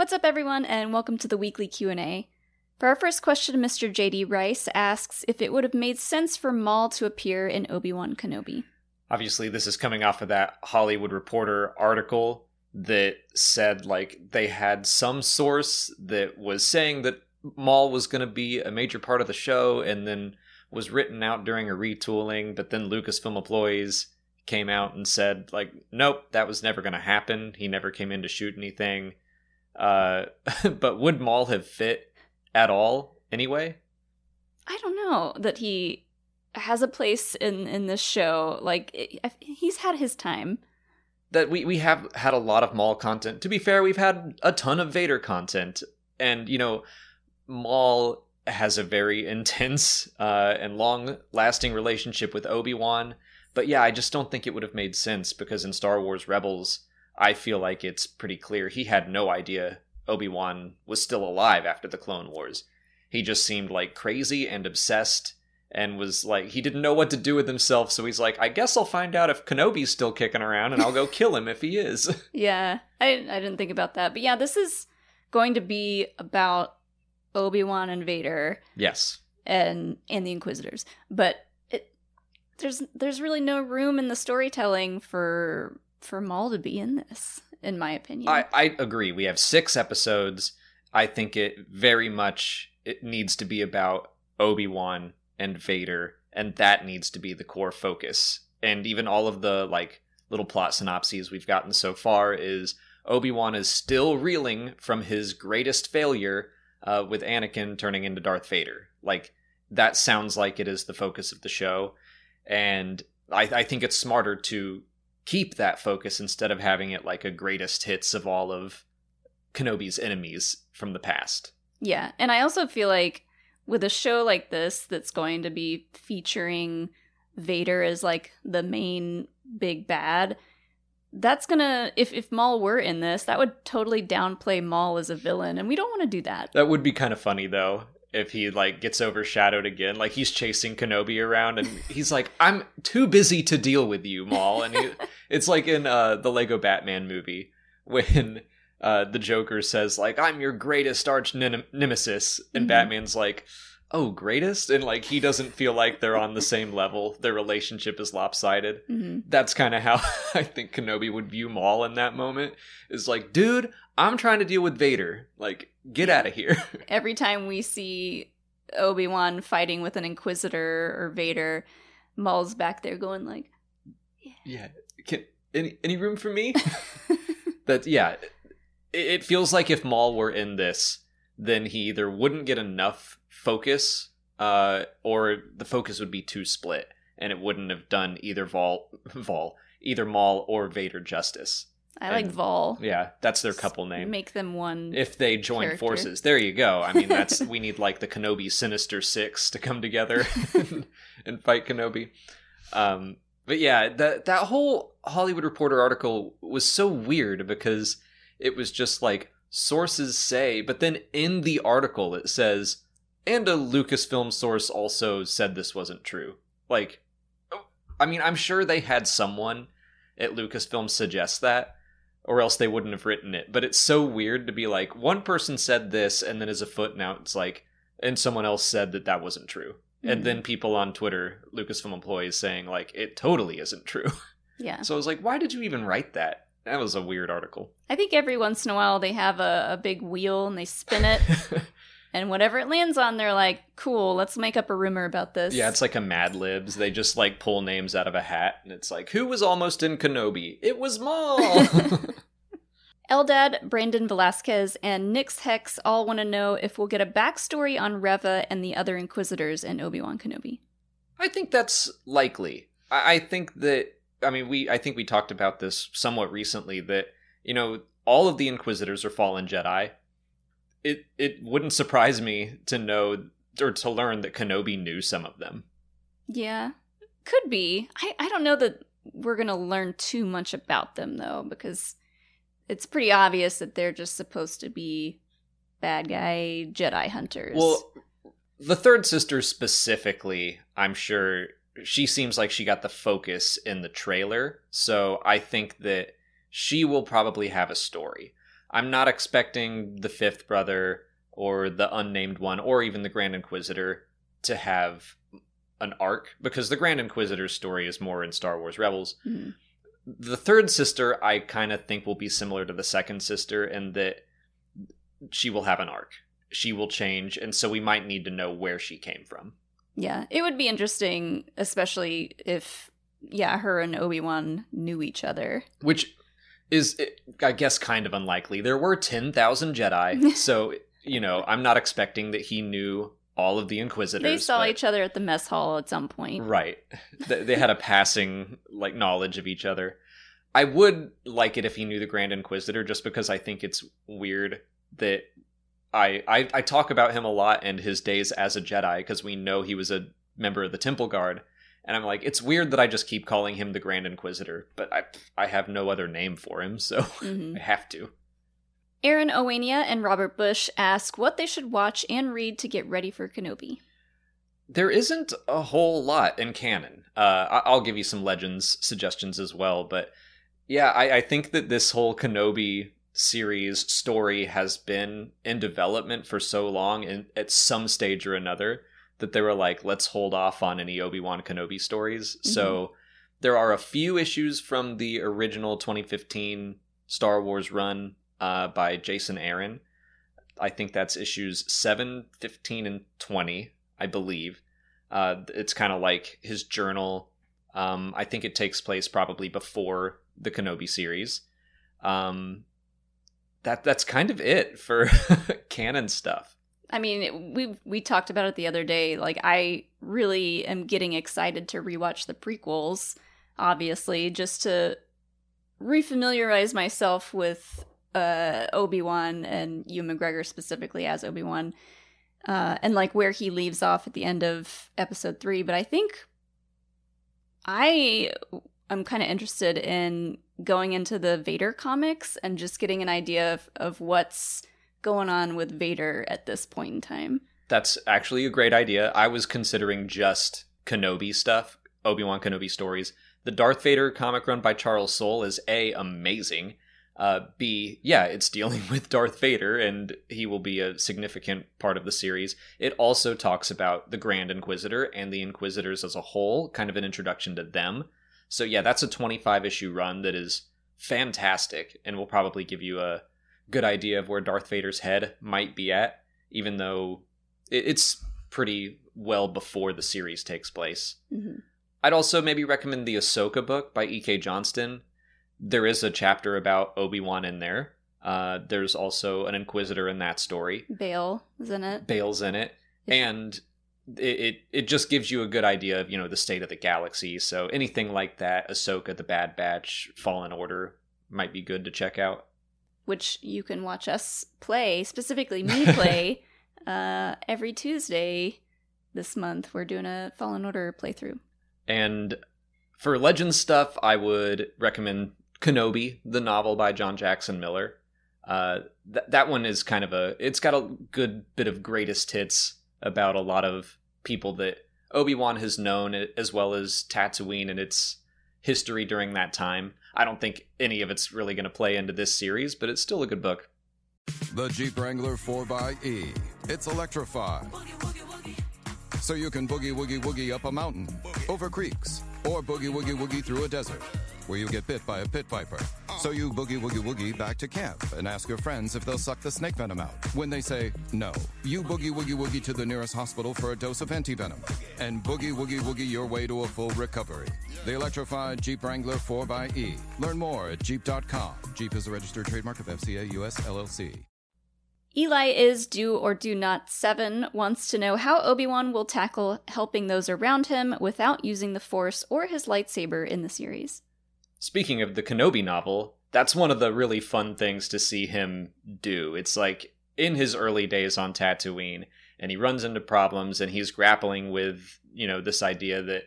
What's up everyone and welcome to the weekly Q&A. For our first question, Mr. JD Rice asks if it would have made sense for Maul to appear in Obi-Wan Kenobi. Obviously, this is coming off of that Hollywood Reporter article that said like they had some source that was saying that Maul was going to be a major part of the show and then was written out during a retooling, but then Lucasfilm employees came out and said like nope, that was never going to happen. He never came in to shoot anything. Uh, but would Maul have fit at all anyway? I don't know that he has a place in in this show. Like it, he's had his time. That we we have had a lot of Maul content. To be fair, we've had a ton of Vader content, and you know, Maul has a very intense uh, and long lasting relationship with Obi Wan. But yeah, I just don't think it would have made sense because in Star Wars Rebels, I feel like it's pretty clear he had no idea Obi Wan was still alive after the Clone Wars. He just seemed like crazy and obsessed and was like he didn't know what to do with himself so he's like i guess i'll find out if kenobi's still kicking around and i'll go kill him if he is yeah I, I didn't think about that but yeah this is going to be about obi-wan and vader yes and and the inquisitors but it there's there's really no room in the storytelling for for maul to be in this in my opinion i i agree we have six episodes i think it very much it needs to be about obi-wan and Vader, and that needs to be the core focus. And even all of the like little plot synopses we've gotten so far is Obi-Wan is still reeling from his greatest failure uh, with Anakin turning into Darth Vader. Like that sounds like it is the focus of the show, and I, I think it's smarter to keep that focus instead of having it like a greatest hits of all of Kenobi's enemies from the past. Yeah, and I also feel like with a show like this that's going to be featuring Vader as like the main big bad, that's gonna if if Maul were in this, that would totally downplay Maul as a villain, and we don't want to do that. That would be kind of funny though if he like gets overshadowed again like he's chasing kenobi around and he's like i'm too busy to deal with you maul and he, it's like in uh the lego batman movie when uh, the Joker says like I'm your greatest arch nemesis, and mm-hmm. Batman's like, oh, greatest, and like he doesn't feel like they're on the same level. Their relationship is lopsided. Mm-hmm. That's kind of how I think Kenobi would view Maul in that moment. Is like, dude, I'm trying to deal with Vader. Like, get out of here. Every time we see Obi Wan fighting with an Inquisitor or Vader, Maul's back there going like, yeah, yeah. Can any any room for me? that yeah it feels like if Maul were in this, then he either wouldn't get enough focus, uh, or the focus would be too split, and it wouldn't have done either Vol, Vol, either Maul or Vader justice. I and, like Vol. Yeah, that's their couple name. Make them one. If they join character. forces, there you go. I mean, that's we need like the Kenobi Sinister Six to come together and, and fight Kenobi. Um, but yeah, that that whole Hollywood Reporter article was so weird because it was just like sources say, but then in the article it says, and a Lucasfilm source also said this wasn't true. Like, I mean, I'm sure they had someone at Lucasfilm suggest that, or else they wouldn't have written it. But it's so weird to be like, one person said this, and then as a footnote, it's like, and someone else said that that wasn't true. Mm-hmm. And then people on Twitter, Lucasfilm employees, saying, like, it totally isn't true. Yeah. So I was like, why did you even write that? That was a weird article. I think every once in a while they have a, a big wheel and they spin it. and whatever it lands on, they're like, cool, let's make up a rumor about this. Yeah, it's like a Mad Libs. They just like pull names out of a hat and it's like, who was almost in Kenobi? It was Maul! Eldad, Brandon Velasquez, and Nix Hex all want to know if we'll get a backstory on Reva and the other Inquisitors in Obi Wan Kenobi. I think that's likely. I, I think that I mean, we I think we talked about this somewhat recently that you know all of the Inquisitors are fallen Jedi. It it wouldn't surprise me to know or to learn that Kenobi knew some of them. Yeah, could be. I I don't know that we're gonna learn too much about them though, because it's pretty obvious that they're just supposed to be bad guy Jedi hunters. Well, the third sister specifically, I'm sure she seems like she got the focus in the trailer. So I think that she will probably have a story. I'm not expecting the fifth brother or the unnamed one or even the Grand Inquisitor to have an arc because the Grand Inquisitor's story is more in Star Wars Rebels. Mhm. The third sister, I kind of think will be similar to the second sister in that she will have an arc. She will change, and so we might need to know where she came from. Yeah, it would be interesting, especially if, yeah, her and Obi Wan knew each other. Which is, eh, I guess, kind of unlikely. There were 10,000 Jedi, so, you know, I'm not expecting that he knew all of the Inquisitors. They saw but- each other at the mess hall at some point. Right. They they had a passing like knowledge of each other. I would like it if he knew the Grand Inquisitor just because I think it's weird that I I, I talk about him a lot and his days as a Jedi because we know he was a member of the Temple Guard. And I'm like, it's weird that I just keep calling him the Grand Inquisitor, but I I have no other name for him, so hmm I have to. Aaron Owania and Robert Bush ask what they should watch and read to get ready for Kenobi. There isn't a whole lot in canon. Uh, I'll give you some legends suggestions as well, but yeah, I, I think that this whole Kenobi series story has been in development for so long, and at some stage or another, that they were like, let's hold off on any Obi Wan Kenobi stories. So there are a few issues from the original 2015 Star Wars run uh, by Jason Aaron. I think that's issues 7, 15, and 20, I believe. Uh, it's kind of like his journal. Um, I think it takes place probably before the Kenobi series. Um, that that's kind of it for canon stuff. I mean, we we talked about it the other day. Like, I really am getting excited to rewatch the prequels. Obviously, just to refamiliarize myself with uh, Obi Wan and Ewan McGregor specifically as Obi Wan, uh, and like where he leaves off at the end of Episode Three. But I think I am kind of interested in going into the Vader comics and just getting an idea of, of what's going on with Vader at this point in time. That's actually a great idea. I was considering just Kenobi stuff, Obi Wan Kenobi stories. The Darth Vader comic run by Charles Soule is A, amazing. Uh, B, yeah, it's dealing with Darth Vader, and he will be a significant part of the series. It also talks about the Grand Inquisitor and the Inquisitors as a whole, kind of an introduction to them. So, yeah, that's a 25 issue run that is fantastic and will probably give you a good idea of where Darth Vader's head might be at, even though it's pretty well before the series takes place. Mhm. I'd also maybe recommend the Ahsoka book by E.K. Johnston. There is a chapter about Obi Wan in there. Uh, there's also an Inquisitor in that story. Bale is in it. Bale's in it, and it, it it just gives you a good idea of you know the state of the galaxy. So anything like that, Ahsoka, the Bad Batch, Fallen Order might be good to check out. Which you can watch us play, specifically me play, uh, every Tuesday this month. We're doing a Fallen Order playthrough. And for Legends stuff, I would recommend Kenobi, the novel by John Jackson Miller. Uh, th- that one is kind of a. It's got a good bit of greatest hits about a lot of people that Obi Wan has known, as well as Tatooine and its history during that time. I don't think any of it's really going to play into this series, but it's still a good book. The Jeep Wrangler 4xE. It's electrified. So you can boogie woogie woogie up a mountain, over creeks, or boogie woogie woogie through a desert where you get bit by a pit viper. So you boogie woogie woogie back to camp and ask your friends if they'll suck the snake venom out. When they say no, you boogie woogie woogie to the nearest hospital for a dose of antivenom and boogie woogie woogie your way to a full recovery. The electrified Jeep Wrangler 4xE. Learn more at Jeep.com. Jeep is a registered trademark of FCA US LLC. Eli is do or do not seven wants to know how Obi Wan will tackle helping those around him without using the Force or his lightsaber in the series. Speaking of the Kenobi novel, that's one of the really fun things to see him do. It's like in his early days on Tatooine, and he runs into problems and he's grappling with, you know, this idea that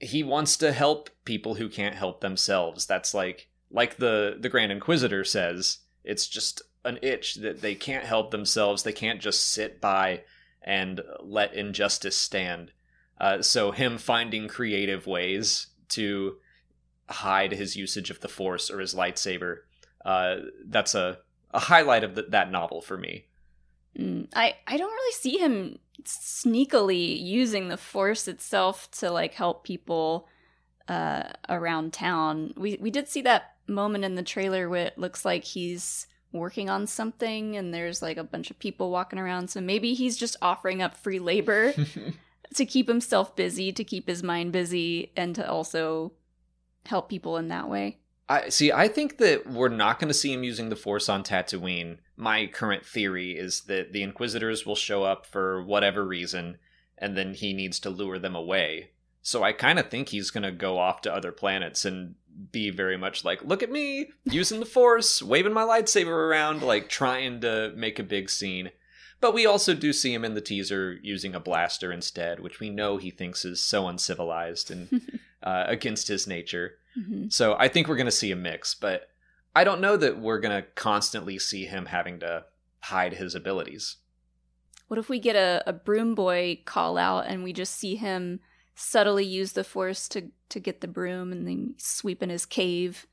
he wants to help people who can't help themselves. That's like like the the Grand Inquisitor says, it's just an itch that they can't help themselves. They can't just sit by and let injustice stand. Uh, so him finding creative ways to hide his usage of the force or his lightsaber uh, that's a a highlight of the, that novel for me. Mm, I I don't really see him sneakily using the force itself to like help people uh, around town. We we did see that moment in the trailer where it looks like he's working on something and there's like a bunch of people walking around. So maybe he's just offering up free labor to keep himself busy, to keep his mind busy, and to also help people in that way. I see. I think that we're not going to see him using the Force on Tatooine. My current theory is that the Inquisitors will show up for whatever reason, and then he needs to lure them away. So I kind of think he's going to go off to other planets and be very much like, "Look at me using the Force, waving my lightsaber around, like trying to make a big scene." But we also do see him in the teaser using a blaster instead, which we know he thinks is so uncivilized and uh, against his nature. Mm-hmm. So I think we're going to see a mix, but I don't know that we're going to constantly see him having to hide his abilities. What if we get a, a broom boy call out and we just see him subtly use the force to, to get the broom and then sweep in his cave?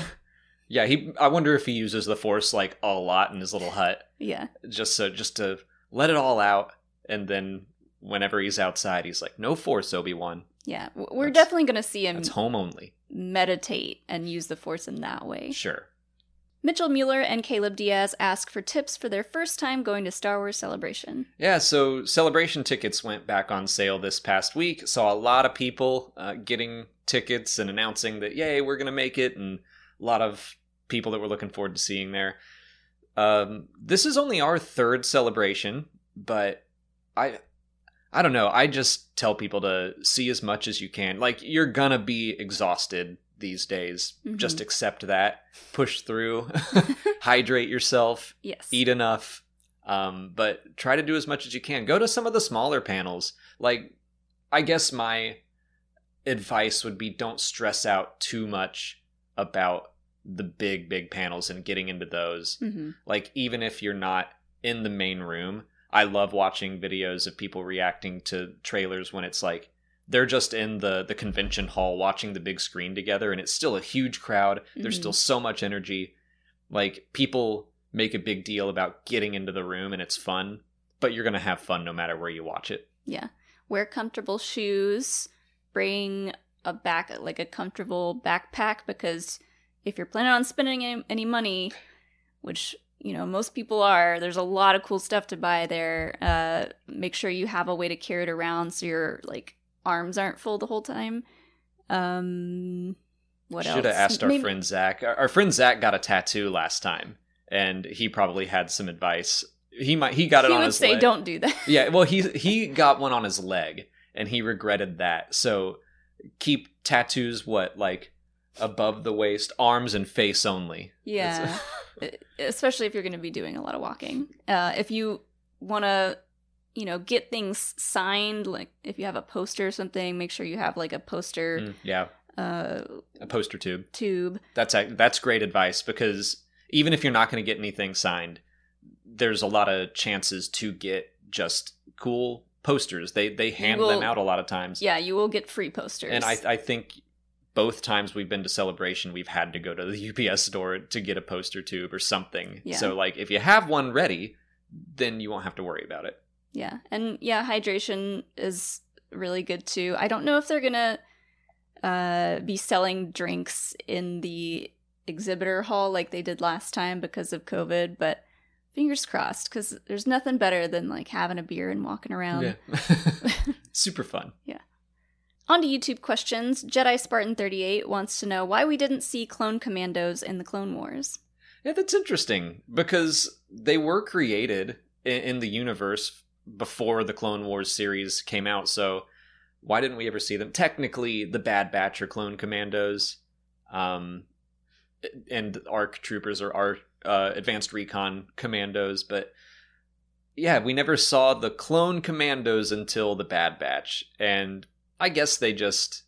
yeah, he. I wonder if he uses the force like a lot in his little hut. Yeah, just so just to let it all out, and then whenever he's outside, he's like, "No force, Obi Wan." Yeah, we're that's, definitely going to see him. It's home only meditate and use the force in that way. Sure. Mitchell Mueller and Caleb Diaz ask for tips for their first time going to Star Wars Celebration. Yeah, so Celebration tickets went back on sale this past week. Saw a lot of people uh, getting tickets and announcing that, yay, we're going to make it, and a lot of people that we're looking forward to seeing there. Um, this is only our third celebration, but I I don't know. I just tell people to see as much as you can. Like you're gonna be exhausted these days. Mm-hmm. Just accept that. Push through. Hydrate yourself. Yes. Eat enough. Um, but try to do as much as you can. Go to some of the smaller panels. Like I guess my advice would be don't stress out too much about the big big panels and getting into those. Mm-hmm. Like even if you're not in the main room, I love watching videos of people reacting to trailers when it's like they're just in the the convention hall watching the big screen together and it's still a huge crowd. Mm-hmm. There's still so much energy. Like people make a big deal about getting into the room and it's fun, but you're going to have fun no matter where you watch it. Yeah. Wear comfortable shoes, bring a back like a comfortable backpack because if you're planning on spending any, any money, which you know most people are there's a lot of cool stuff to buy there. Uh make sure you have a way to carry it around so your like arms aren't full the whole time. Um what else? should have asked our Maybe... friend zach. Our friend zach got a tattoo last time and he probably had some advice. He might he got it he on would his say leg. don't do that. Yeah well he he got one on his leg and he regretted that. So keep tattoos what like above the waist arms and face only yeah especially if you're going to be doing a lot of walking. Uh, if you want to, you know, get things signed, like if you have a poster or something, make sure you have like a poster. Mm, yeah. Uh, a poster tube. Tube. That's a, that's great advice because even if you're not going to get anything signed, there's a lot of chances to get just cool posters. They they hand will, them out a lot of times. Yeah, you will get free posters. And I I think both times we've been to celebration we've had to go to the ups store to get a poster tube or something. Yeah. so like if you have one ready then you won't have to worry about it. Yeah. And yeah hydration is really good too. I don't know if they're gonna uh, be selling drinks in the exhibitor hall like they did last time because of covid but fingers crossed because there's nothing better than like having a beer and walking around. Yeah. super fun. Yeah on to YouTube questions. Jedi Spartan 38 wants to know why we didn't see clone commandos in the Clone Wars. Yeah, that's interesting because they were created in, the universe before the Clone Wars series came out. So why didn't we ever see them? Technically, the Bad Batch are clone commandos, um, and ARC troopers are our uh, advanced recon commandos. But yeah, we never saw the clone commandos until the Bad Batch, and I guess they just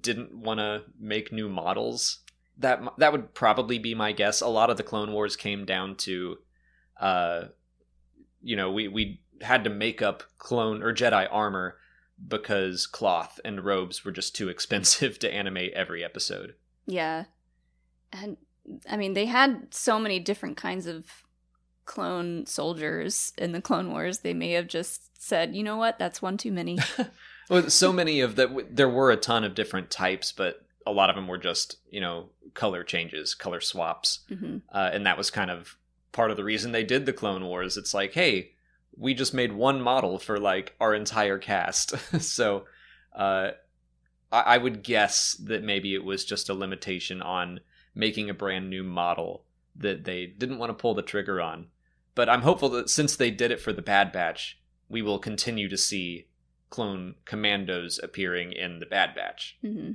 didn't want to make new models. That that would probably be my guess. A lot of the Clone Wars came down to, uh, you know, we we had to make up clone or Jedi armor because cloth and robes were just too expensive to animate every episode. Yeah, and I mean, they had so many different kinds of clone soldiers in the Clone Wars. They may have just said, you know what, that's one too many. well, so many of that. There were a ton of different types, but a lot of them were just you know color changes, color swaps, hmm uh, and that was kind of part of the reason they did the Clone Wars. It's like, hey, we just made one model for like our entire cast, so uh, I-, I would guess that maybe it was just a limitation on making a brand new model that they didn't want to pull the trigger on. But I'm hopeful that since they did it for the Bad Batch, we will continue to see clone commandos appearing in the Bad Batch. hmm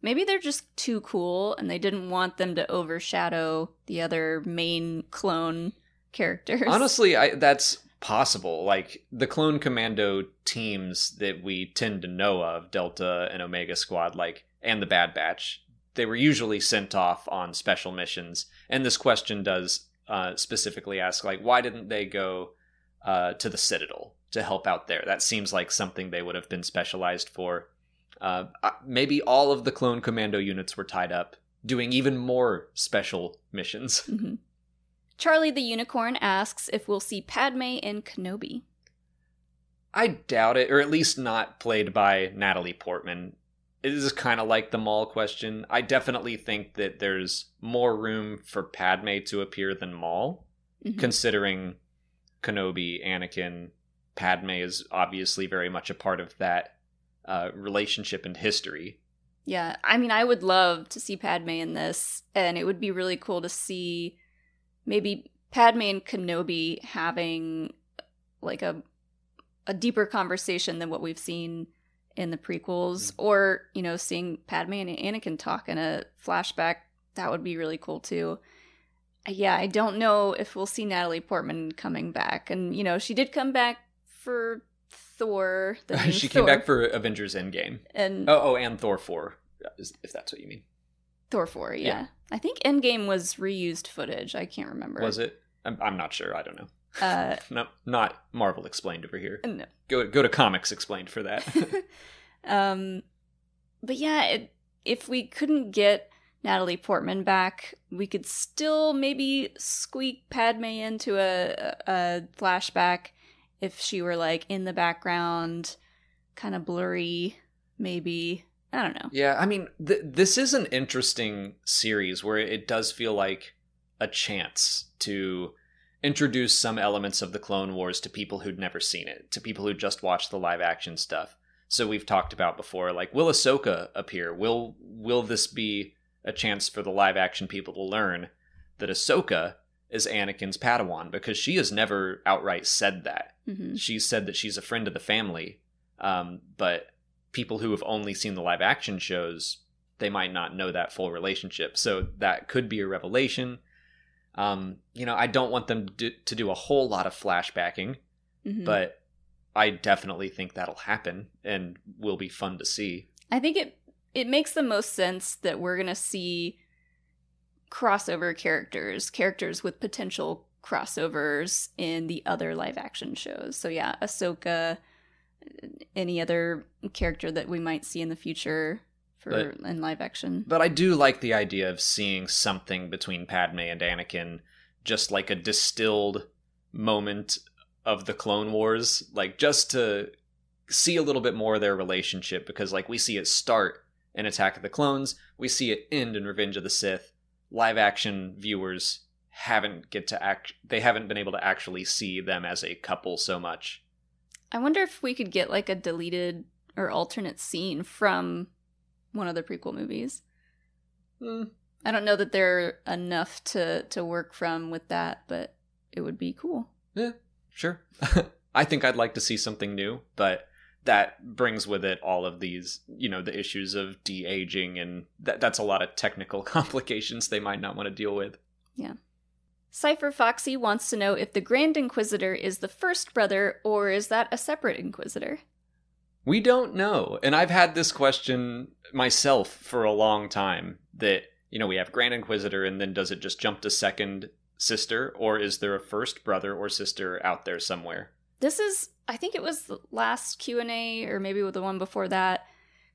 Maybe they're just too cool and they didn't want them to overshadow the other main clone characters. Honestly, I, that's possible. Like the clone commando teams that we tend to know of, Delta and Omega Squad, like and the Bad Batch, they were usually sent off on special missions. And this question does uh, specifically ask, like, why didn't they go uh, to the Citadel to help out there? That seems like something they would have been specialized for. Uh, maybe all of the clone commando units were tied up doing even more special missions. hmm Charlie the Unicorn asks if we'll see Padme in Kenobi. I doubt it, or at least not played by Natalie Portman. It is kind of like the Maul question. I definitely think that there's more room for Padme to appear than Maul, Mhm. considering Kenobi, Anakin, Padme is obviously very much a part of that uh, relationship and history. Yeah, I mean, I would love to see Padme in this, and it would be really cool to see maybe Padme and Kenobi having like a a deeper conversation than what we've seen in the prequels, or you know, seeing Padme and Anakin talk in a flashback. That would be really cool too. Uh, Yeah, I don't know if we'll see Natalie Portman coming back, and you know, she did come back for Thor. she came Thor, back for Avengers Endgame. and Oh, oh, and Thor 4, if that's what you mean. Thor 4, yeah. Yeah. I think Endgame was reused footage. I can't remember. Was it? I'm, I'm not sure. I don't know. Uh, No, not Marvel explained over here. no. Go go to comics explained for that. um, but yeah, it, if we couldn't get Natalie Portman back, we could still maybe squeak Padme into a, a flashback if she were like in the background, kind of blurry, maybe. I don't know. Yeah, I mean, th- this is an interesting series where it does feel like a chance to introduce some elements of the Clone Wars to people who'd never seen it, to people who just watched the live action stuff. So we've talked about before, like, will Ahsoka appear? Will will this be a chance for the live action people to learn that Ahsoka is Anakin's Padawan? Because she has never outright said that. Hmm she's said that she's a friend of the family um, but people who have only seen the live action shows they might not know that full relationship. So that could be a revelation. Um, you know i don't want them to, to do a whole lot of flashbacking hmm but i definitely think that'll happen and will be fun to see. I think it it makes the most sense that we're gonna see crossover characters, characters with potential crossovers in the other live action shows. So yeah, Ahsoka, any other character that we might see in the future for in live action. but i do like the idea of seeing something between padme and anakin just like a distilled moment of the clone wars like just to see a little bit more of their relationship because like we see it start in attack of the clones we see it end in revenge of the sith live action viewers haven't get to act they haven't been able to actually see them as a couple so much I wonder if we could get like a deleted or alternate scene from one of the prequel movies. Hmm. I don't know that they're enough to to work from with that, but it would be cool. Yeah, sure. I think I'd like to see something new, but that brings with it all of these, you know, the issues of de aging, and that, that's a lot of technical complications they might not want to deal with. Yeah. Cypher Foxy wants to know if the Grand Inquisitor is the first brother or is that a separate Inquisitor? We don't know. And I've had this question myself for a long time that, you know, we have Grand Inquisitor, and then does it just jump to second sister, or is there a first brother or sister out there somewhere? This is I think it was the last Q&A or maybe the one before that.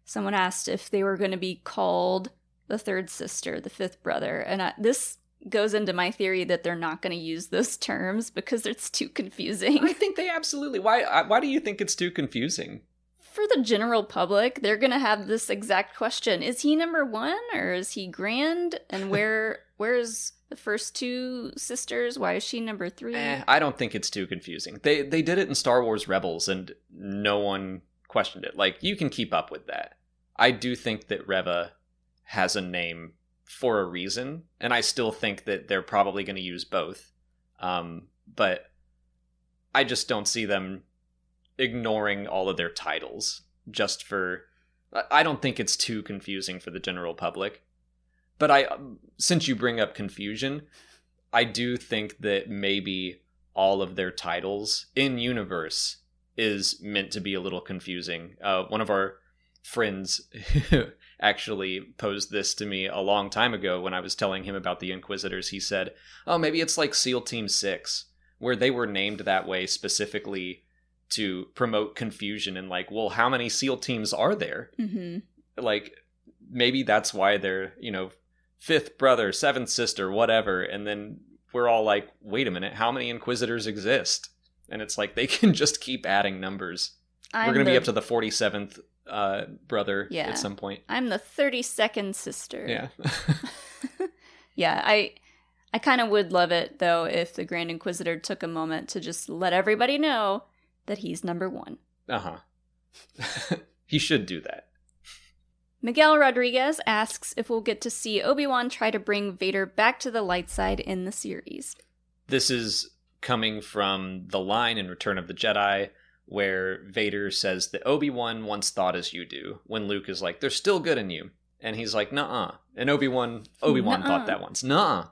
Someone asked if they were going to be called the third sister, the fifth brother. And I, this goes into my theory that they're not going to use those terms because it's too confusing. I think they absolutely. Why? Uh, why do you think it's too confusing? For the general public, they're going to have this exact question: Is he number one or is he grand? And where where's the first two sisters? Why is she number three? Eh, I don't think it's too confusing. They they did it in Star Wars Rebels, and no one questioned it. Like you can keep up with that. I do think that Reva has a name for a reason, and I still think that they're probably going to use both. Um, but I just don't see them ignoring all of their titles just for. I don't think it's too confusing for the general public. But I, since you bring up confusion, I do think that maybe all of their titles in universe is meant to be a little confusing. Uh, one of our friends actually posed this to me a long time ago when I was telling him about the Inquisitors. He said, "Oh, maybe it's like SEAL Team Six, where they were named that way specifically to promote confusion and like, well, how many SEAL teams are there? Mm-hmm. Like, maybe that's why they're you know fifth brother, seventh sister, whatever, and then." We're all like, wait a minute, how many Inquisitors exist? And it's like they can just keep adding numbers. I'm We're going to the, be up to the 47th uh, brother Yeah. at some point. I'm the thirty second sister. Yeah. Yeah, I I kind of would love it though if the Grand Inquisitor took a moment to just let everybody know that he's number 1. uh huh. he should do that. Miguel Rodriguez asks if we'll get to see Obi-Wan try to bring Vader back to the light side in the series. This is coming from the line in Return of the Jedi where Vader says that Obi Wan once thought as you do, when Luke is like, "There's still good in you," and he's like, nah and Obi Wan Obi Wan thought that once, "Nah."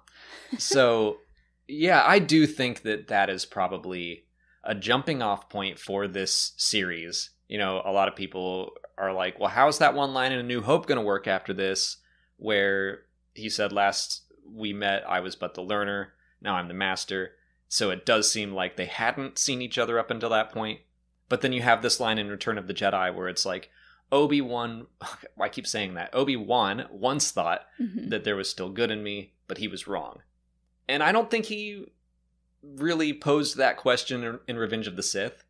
So, yeah, I do think that that is probably a jumping off point for this series. You know, a lot of people are like, "Well, how's that one line in A New Hope going to work after this?" Where he said, "Last we met, I was but the learner. Now I'm the master." So it does seem like they hadn't seen each other up until that point. But then you have this line in Return of the Jedi where it's like Obi Wan. I keep saying that Obi Wan once thought Mhm. that there was still good in me, but he was wrong. And I don't think he really posed that question in Revenge of the Sith.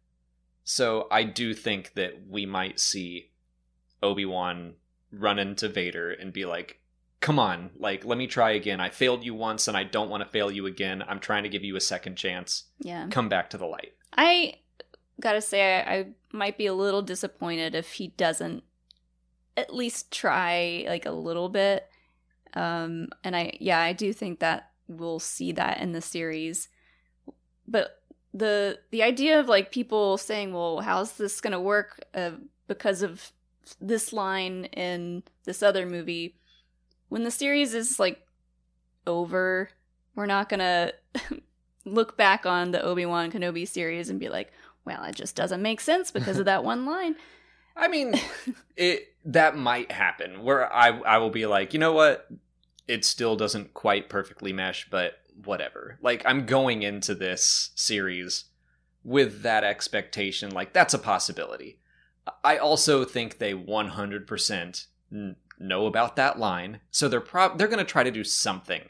So I do think that we might see Obi Wan run into Vader and be like, "Come on, like let me try again. I failed you once, and I don't want to fail you again. I'm trying to give you a second chance. Yeah. Come back to the light." I gotta say, I, I might be a little disappointed if he doesn't at least try like a little bit. Um, and I, yeah, I do think that we'll see that in the series. But the the idea of like people saying, "Well, how's this gonna work?" Uh, because of this line in this other movie, when the series is like over, we're not gonna look back on the Obi Wan Kenobi series and be like, well, it just doesn't make sense because of that one line. I mean, it that might happen where I I will be like, you know what, it still doesn't quite perfectly mesh, but whatever. Like I'm going into this series with that expectation, like that's a possibility. I also think they 100% n- know about that line, so they're prob they're going to try to do something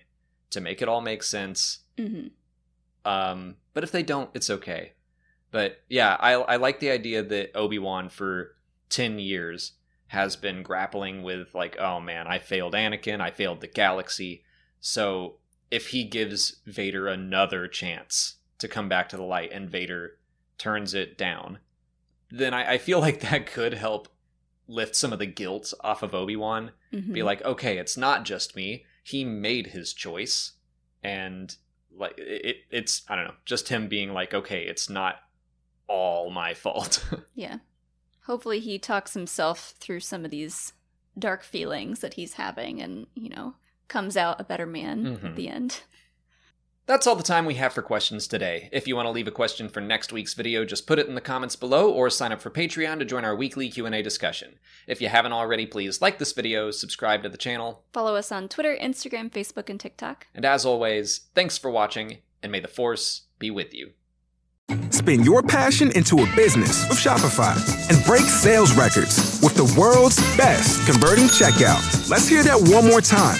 to make it all make sense. hmm Um, but if they don't, it's okay. But yeah, I I like the idea that Obi Wan for ten years has been grappling with like, oh man, I failed Anakin, I failed the galaxy. So if he gives Vader another chance to come back to the light, and Vader turns it down, then I, I feel like that could help lift some of the guilt off of Obi Wan hmm be like, okay, it's not just me. He made his choice, and like it, it's I don't know, just him being like, okay, it's not all my fault. yeah. Hopefully, he talks himself through some of these dark feelings that he's having, and you know, comes out a better man Mhm. at the end. That's all the time we have for questions today. If you want to leave a question for next week's video, just put it in the comments below or sign up for Patreon to join our weekly Q&A discussion. If you haven't already, please like this video, subscribe to the channel, Follow us on Twitter, Instagram, Facebook, and TikTok. and as always, thanks for watching and may the force be with you. Spin your passion into a business with Shopify and break sales records with the world's best converting checkout. Let's hear that one more time.